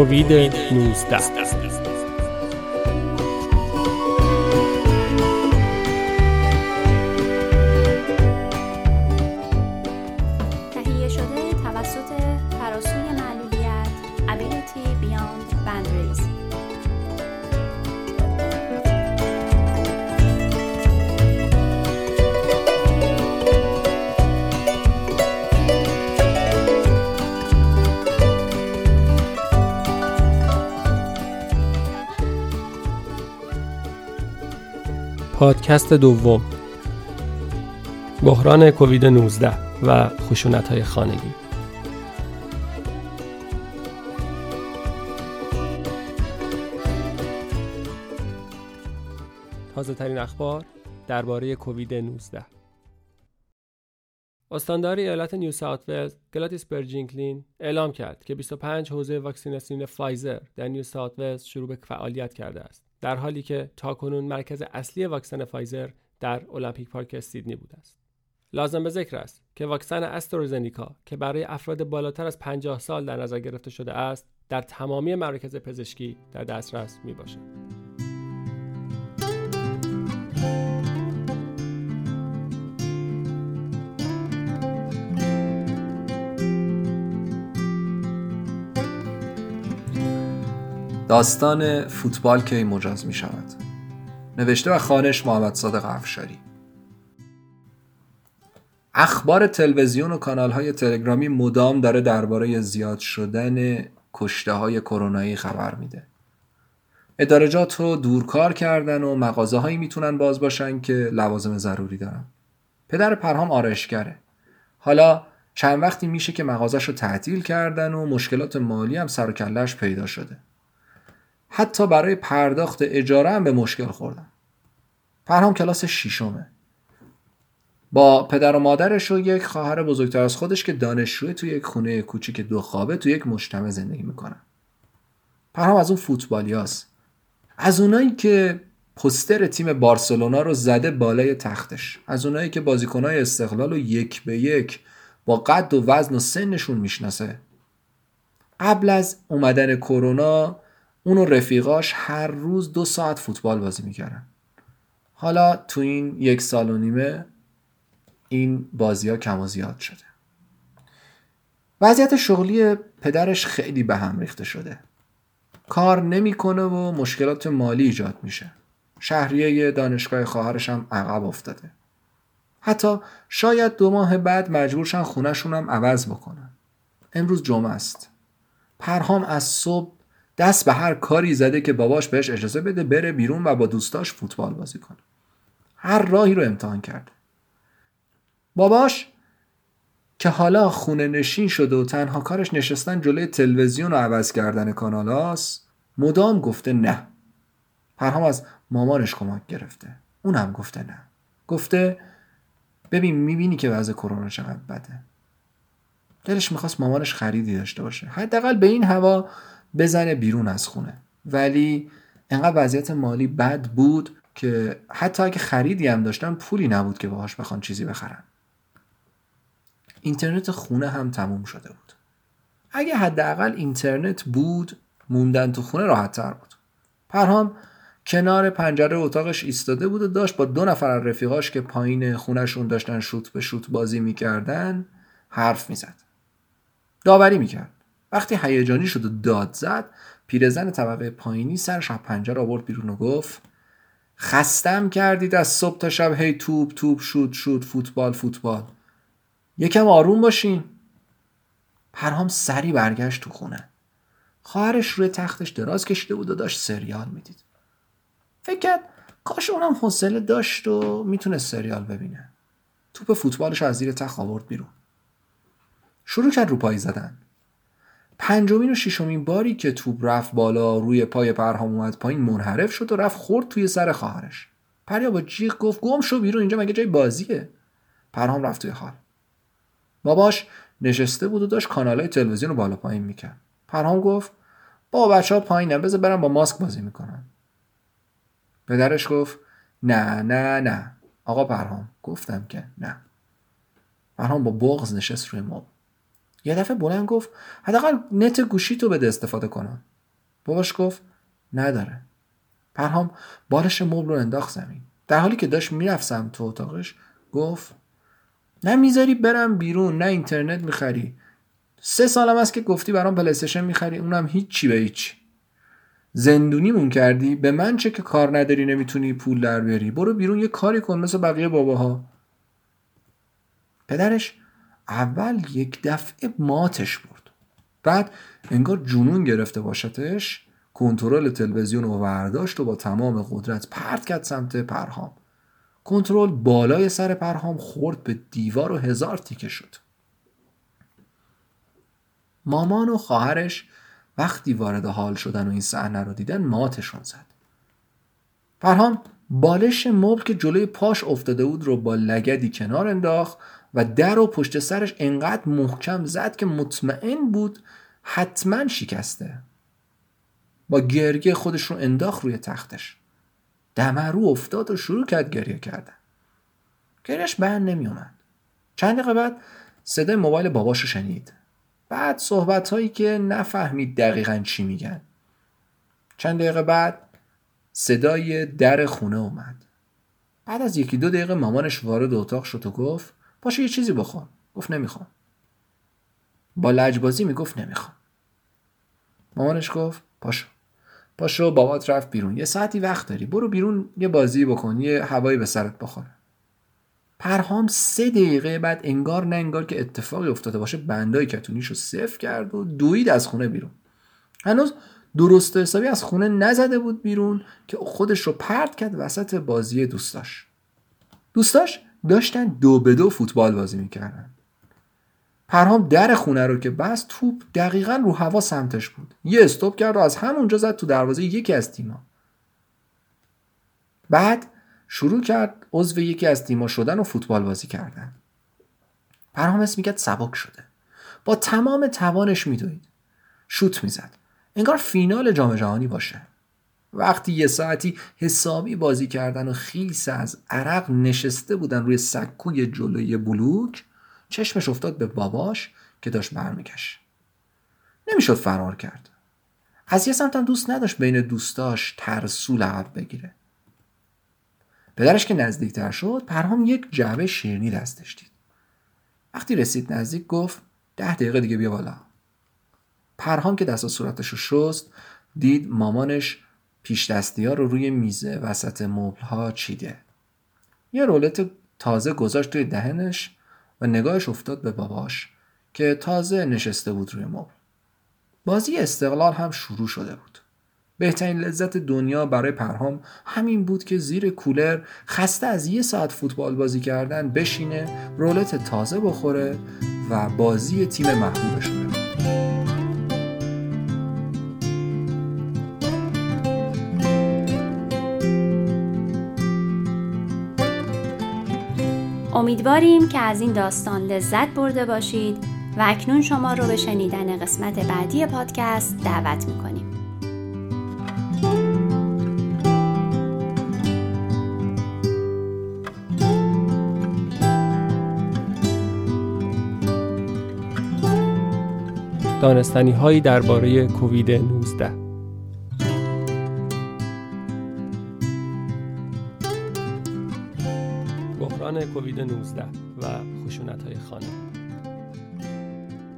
کووید 19 پادکست دوم. بحران کووید 19 و خشونت های خانگی. تازه ترین اخبار درباره کووید 19 استاندار ایالت نیو ساوت ولز گلادیس برجیکلیان اعلام کرد که 25 حوزه واکسیناسیون فایزر در نیو ساوت ولز شروع به فعالیت کرده است. در حالی که تاکنون مرکز اصلی واکسن فایزر در المپیک پارک سیدنی بوده است لازم به ذکر است که واکسن استرازنیکا که برای افراد بالاتر از 50 سال در نظر گرفته شده است در تمامی مراکز پزشکی در دسترس می باشد. داستان فوتبال کی مجاز می شود نوشته و خانش محمد صادق افشاری. اخبار تلویزیون و کانال های تلگرامی مدام داره درباره زیاد شدن کشته های کرونایی خبر میده. ادارجات رو دورکار کردن و مغازه هایی می‌تونن باز باشن که لوازم ضروری دارن. پدر پرهام آرایشگره. حالا چند وقتی میشه که مغازش رو تعطیل کردن و مشکلات مالی هم سر و پیدا شده. حتی برای پرداخت اجاره هم به مشکل خوردن. پرهام کلاس شیشمه با پدر و مادرش و یک خواهر بزرگتر از خودش که دانشجوی توی یک خونه کوچیک دو خوابه توی یک مجتمع زندگی می‌کنن. پرهام از اون فوتبالیاست. از اونایی که پستر تیم بارسلونا رو زده بالای تختش. از اونایی که بازیکنهای استقلال رو یک به یک با قد و وزن و سنشون می‌شناسه. قبل از اومدن کرونا اون و رفیقاش هر روز دو ساعت فوتبال بازی می‌کردن. حالا تو این یک سال و نیمه این بازی ها کم و زیاد شده. وضعیت شغلی پدرش خیلی به هم ریخته شده. کار نمی‌کنه و مشکلات مالی ایجاد میشه. شهریه دانشگاه خواهرش هم عقب افتاده. حتی شاید دو ماه بعد مجبورشن خونهشون هم عوض بکنن. امروز جمعه است. پرهام از صبح دست به هر کاری زده که باباش بهش اجازه بده بره بیرون و با دوستاش فوتبال بازی کنه. هر راهی رو امتحان کرده. باباش که حالا خونه نشین شده و تنها کارش نشستن جلوی تلویزیون و عوض کردن کانالاست مدام گفته نه. پرهام از مامانش کمک گرفته. اونم گفته نه. گفته ببین می‌بینی که وضع کرونا چقدر بده. دلش می‌خواست مامانش خریدی داشته باشه. حداقل به این هوا بزنه بیرون از خونه. ولی انقدر وضعیت مالی بد بود که حتی اگه خریدی هم داشتن پولی نبود که باهاش بخوان چیزی بخرن. اینترنت خونه هم تموم شده بود. اگه حداقل اینترنت بود موندن تو خونه راحت تر بود. پرهام کنار پنجره اتاقش ایستاده بود و داشت با دو نفر از رفیقاش که پایین خونهشون داشتن شوت به شوت بازی می‌کردن حرف می‌زد. داوری می‌کرد. وقتی هیجانی شد و داد زد پیرزن طبقه پایینی سرش از پنجره آورد بیرون و گفت خستم کردید از صبح تا شب هی توپ توپ شوت شوت فوتبال فوتبال. یکم آروم باشین. پرهام سری برگشت تو خونه. خواهرش روی تختش دراز کشیده بود و داشت سریال می‌دید. فکر کرد کاش اونم حوصله داشت و می‌تونه سریال ببینه. توپ فوتبالش از زیر تخت آورد بیرون. شروع کرد رو پایی زدن. پنجمین و ششمین باری که توپ رفت بالا روی پای پرهام اومد پایین منحرف شد و رفت خورد توی سر خواهرش. پریا با جیغ گفت گم شو بیرون اینجا مگه جای بازیه؟ پرهام رفت توی حال باباش نشسته بود و داشت کانالای تلویزیون رو بالا پایین می‌کرد. پرهام گفت با بچه ها پایینه بذار برم با ماسک بازی می‌کنن پدرش گفت نه نه نه. آقا پرهام گفتم که نه. پرهام با بغز نشست روی مبل. یه دفعه بلند گفت حداقل نت گوشی تو بده استفاده کنم. باباش گفت نداره. پرهام بالش مبل رو انداخت زمین. در حالی که داشت می‌رفت تو اتاقش گفت نه می‌ذاری برم بیرون نه اینترنت می‌خری. سه سالم است که گفتی برام پلیستشن می‌خری اونم هیچی به هیچ. زندونیمون کردی؟ به من چه که کار نداری نمی‌تونی پول در بیاری؟ برو بیرون یه کاری کن مثل بقیه باباها. پدرش اول یک دفعه ماتش برد. بعد انگار جنون گرفته باشتش کنترل تلویزیون رو برداشت و با تمام قدرت پرت کرد سمت پرهام. کنترل بالای سر پرهام خورد به دیوار و هزار تیکه شد. مامان و خواهرش وقتی وارد حال شدن و این صحنه رو دیدن ماتشون زد. پرهام بالش مبل که جلوی پاش افتاده بود رو با لگدی کنار انداخت و در و پشت سرش انقدر محکم زد که مطمئن بود حتما شکسته. با گرگه خودش رو انداخت روی تختش. دمرو افتاد و شروع کرد گریه کردن. گریش بند نمی اومد چند دقیقه بعد صدای موبایل باباشو شنید. بعد صحبت هایی که نفهمید دقیقا چی میگن. چند دقیقه بعد صدای در خونه اومد. بعد از یکی دو دقیقه مامانش وارد اتاق شد و گفت پاشو یه چیزی بخور گفت نمی‌خوام. با لجبازی می‌گفت نمی‌خوام. مامانش گفت پاشو. پاشو بابات رفت بیرون. یه ساعتی وقت داری. برو بیرون یه بازی بکن. یه هوایی به سرت بخوره. پرهام سه دقیقه بعد انگار نه انگار که اتفاقی افتاده باشه بندای کتونیشو صفر کرد و دوید از خونه بیرون. هنوز درست حسابی از خونه نزده بود بیرون که خودش رو پرت کرد وسط بازی دوستاش. دوستاش داشتن دو به دو فوتبال بازی می‌کردن. پرهام در خونه رو که بست توپ دقیقا رو هوا سمتش بود. یه استوب کرد و از همونجا زد تو دروازه یکی از تیما بعد شروع کرد عضو یکی از تیما شدن و فوتبال بازی کردن. پرهام اسم می‌کرد سبک شده. با تمام توانش میدوید. شوت می‌زد. انگار فینال جام جهانی باشه. وقتی یه ساعتی حسابی بازی کردن و خیس از عرق نشسته بودن روی سکوی جلوی بلوک چشمش افتاد به باباش که داشت برمیگشت. نمی‌شد فرار کرد. از یه سمتم دوست نداشت بین دوستاش ترسو لعب بگیره. پدرش که نزدیکتر شد پرهام یک جعبه شیرنی دستش دید. وقتی رسید نزدیک گفت ده دقیقه دیگه بیا بالا. پرهام که دست و صورتش رو شست دید مامانش پیش دستی ها رو روی میزه وسط مبل ها چیده. یه رولت تازه گذاشت توی دهنش و نگاهش افتاد به باباش که تازه نشسته بود روی مبل. بازی استقلال هم شروع شده بود. بهترین لذت دنیا برای پرهام همین بود که زیر کولر خسته از یه ساعت فوتبال بازی کردن بشینه رولت تازه بخوره و بازی تیم محبوبش امیدواریم که از این داستان لذت برده باشید و اکنون شما رو به شنیدن قسمت بعدی پادکست دعوت می‌کنیم. دانستنی هایی درباره کووید 19 کووید 19 و خشونت های خانه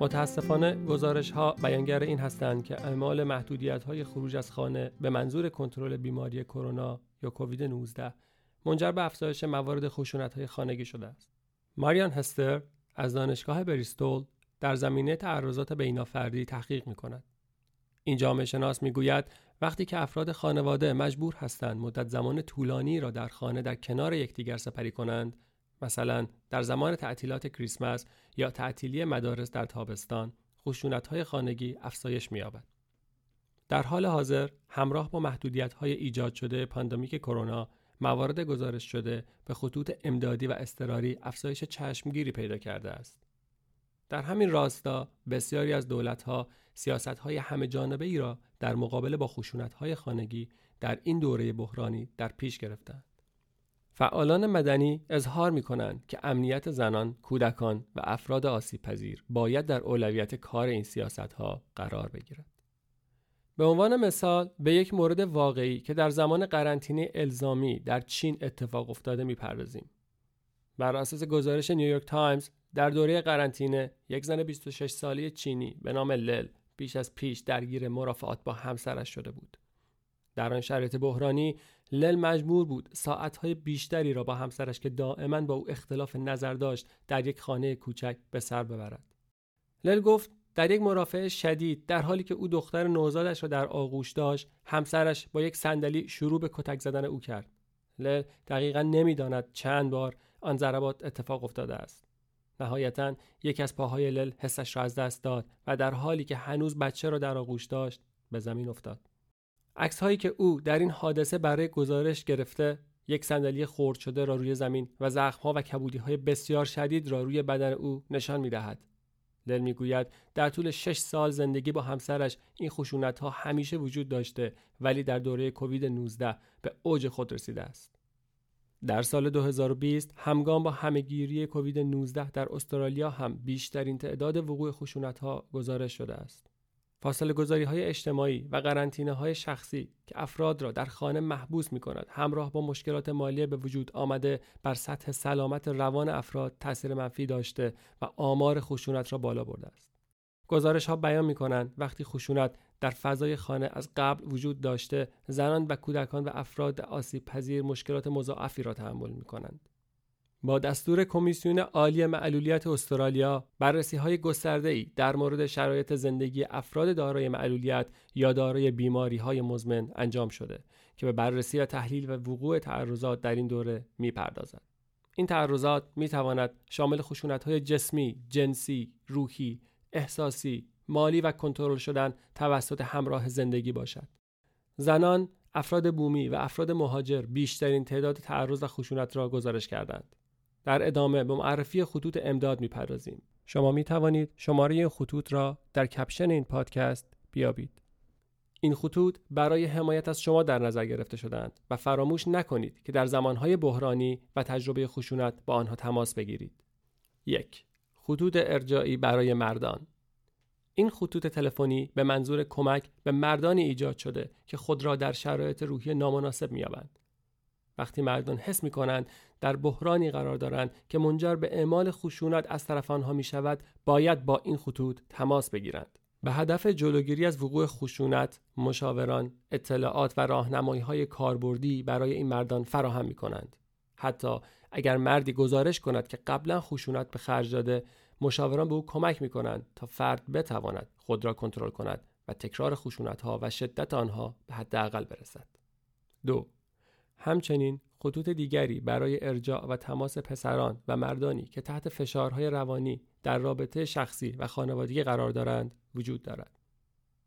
متاسفانه گزارش ها بیانگر این هستند که اعمال محدودیت های خروج از خانه به منظور کنترل بیماری کرونا یا کووید 19 منجر به افزایش موارد خشونت های خانگی شده است. ماریان هستر از دانشگاه بریستول در زمینه تعرضات بینافردی تحقیق می کند. این جامعه شناس می گوید وقتی که افراد خانواده مجبور هستند مدت زمان طولانی را در خانه در کنار یکدیگر سپری کنند مثلا در زمان تعطیلات کریسمس یا تعطیلی مدارس در تابستان های خانگی افزایش می‌یابد. در حال حاضر همراه با های ایجاد شده پاندمیک کرونا موارد گزارش شده به خطوط امدادی و اضطراری افزایش چشمگیری پیدا کرده است. در همین راستا بسیاری از دولتها سیاستهای همه جانبه ای را در مقابله با های خانگی در این دوره بحرانی در پیش گرفتند. فعالان مدنی اظهار می کنند که امنیت زنان، کودکان و افراد آسیب پذیر باید در اولویت کار این سیاست ها قرار بگیرد. به عنوان مثال به یک مورد واقعی که در زمان قرنطینه الزامی در چین اتفاق افتاده می‌پردازیم. بر اساس گزارش نیویورک تایمز در دوره قرنطینه یک زن 26 ساله چینی به نام لل بیش از پیش درگیر مرافعات با همسرش شده بود. در آن شرایط بحرانی لل مجبور بود ساعتهای بیشتری را با همسرش که دائما با او اختلاف نظر داشت در یک خانه کوچک به سر ببرد. لل گفت در یک مرافعه شدید در حالی که او دختر نوزادش را در آغوش داشت همسرش با یک صندلی شروع به کتک زدن او کرد. لل دقیقا نمی‌داند چند بار آن ضربات اتفاق افتاده است. نهایتا یک از پاهای لل حسش را از دست داد و در حالی که هنوز بچه را در آغوش داشت به زمین افتاد. عکس هایی که او در این حادثه برای گزارش گرفته یک صندلی خرد شده را روی زمین و زخم ها و کبودی های بسیار شدید را روی بدن او نشان می دهد. لل می‌گوید در طول 6 سال زندگی با همسرش این خشونت ها همیشه وجود داشته ولی در دوره کووید 19 به اوج خود رسیده است. در سال 2020 همگام با همهگیری کووید 19 در استرالیا هم بیشترین تعداد وقوع خشونت ها گزارش شده است. فاصله گذاری های اجتماعی و قرنطینه های شخصی که افراد را در خانه محبوس می کند همراه با مشکلات مالی به وجود آمده بر سطح سلامت روان افراد تاثیر منفی داشته و آمار خشونت را بالا برده است. گزارش ها بیان می کنند وقتی خشونت در فضای خانه از قبل وجود داشته زنان و کودکان و افراد آسیب پذیر مشکلات مضاعفی را تحمل می کنند. با دستور کمیسیون عالی معلولیت استرالیا بررسی های گسترده ای در مورد شرایط زندگی افراد دارای معلولیت یا دارای بیماری های مزمن انجام شده که به بررسی و تحلیل و وقوع تعرضات در این دوره می پردازد. این تعرضات می تواند شامل خشونت های جسمی، جنسی، روحی، احساسی، مالی و کنترل شدن توسط همراه زندگی باشد. زنان، افراد بومی و افراد مهاجر بیشترین تعداد تعرض و خشونت را گزارش کردند. در ادامه به معرفی خطوط امداد می‌پردازیم. شما می توانید شماره خطوط را در کپشن این پادکست بیابید. این خطوط برای حمایت از شما در نظر گرفته شدند و فراموش نکنید که در زمانهای بحرانی و تجربه خشونت با آنها تماس بگیرید. یک خطوط ارجایی برای مردان این خطوط تلفنی به منظور کمک به مردانی ایجاد شده که خود را در شرایط روحی نامناسب می‌یابند. وقتی مردان حس می کنند در بحرانی قرار دارند که منجر به اعمال خشونت از طرف آنها می شود باید با این خطوط تماس بگیرند. به هدف جلوگیری از وقوع خشونت مشاوران اطلاعات و راهنمایی های کاربردی برای این مردان فراهم می کنند حتی اگر مردی گزارش کند که قبلا خشونت به خرج داده مشاوران به او کمک می کنند تا فرد بتواند خود را کنترل کند و تکرار خشونت ها و شدت آنها به حداقل برسد. دو همچنین خطوط دیگری برای ارجاع و تماس پسران و مردانی که تحت فشارهای روانی در رابطه شخصی و خانوادگی قرار دارند وجود دارد.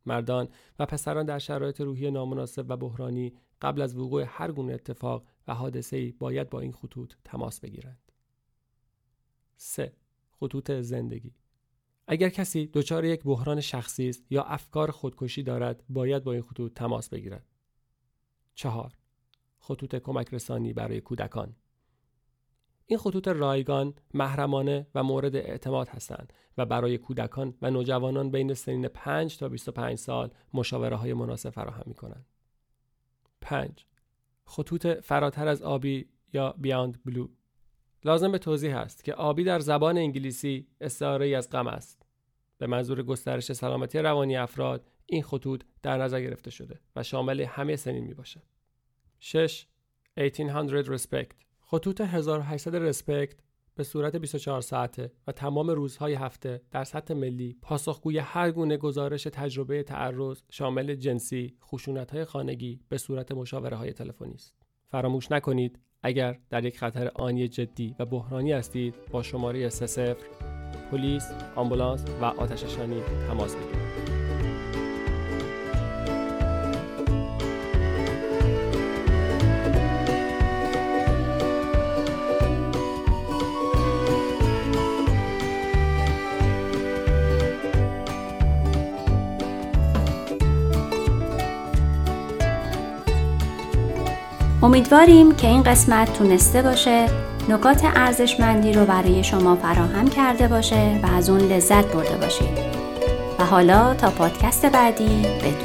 مردان و پسران در شرایط روحی نامناسب و بحرانی قبل از وقوع هر گونه اتفاق و حادثه‌ای باید با این خطوط تماس بگیرند. 3. خطوط زندگی اگر کسی دچار یک بحران شخصی است یا افکار خودکشی دارد باید با این خطوط تماس بگیرد. 4. خطوط کمک رسانی برای کودکان این خطوط رایگان، محرمانه و مورد اعتماد هستند و برای کودکان و نوجوانان بین سنین 5 تا 25 سال مشاوره های مناسب فراهم می کنند. 5. خطوط فراتر از آبی یا بیاند بلو لازم به توضیح است که آبی در زبان انگلیسی استعاره از غم است. به منظور گسترش سلامتی روانی افراد این خطوط در نظر گرفته شده و شامل همه سنین می باشد. 6. 1800 رسپکت خطوط 1800 رسپکت به صورت 24 ساعته و تمام روزهای هفته در سطح ملی پاسخگوی هر گونه گزارش تجربه تعرض شامل جنسی، خشونت‌های خانگی به صورت مشاوره های تلفنی است. فراموش نکنید اگر در یک خطر آنی جدی و بحرانی هستید با شماره 30 پلیس، آمبولانس و آتششانی تماس بگیرید. امیدواریم که این قسمت تونسته باشه نکات ارزشمندی رو برای شما فراهم کرده باشه و از اون لذت برده باشید. و حالا تا پادکست بعدی بدرود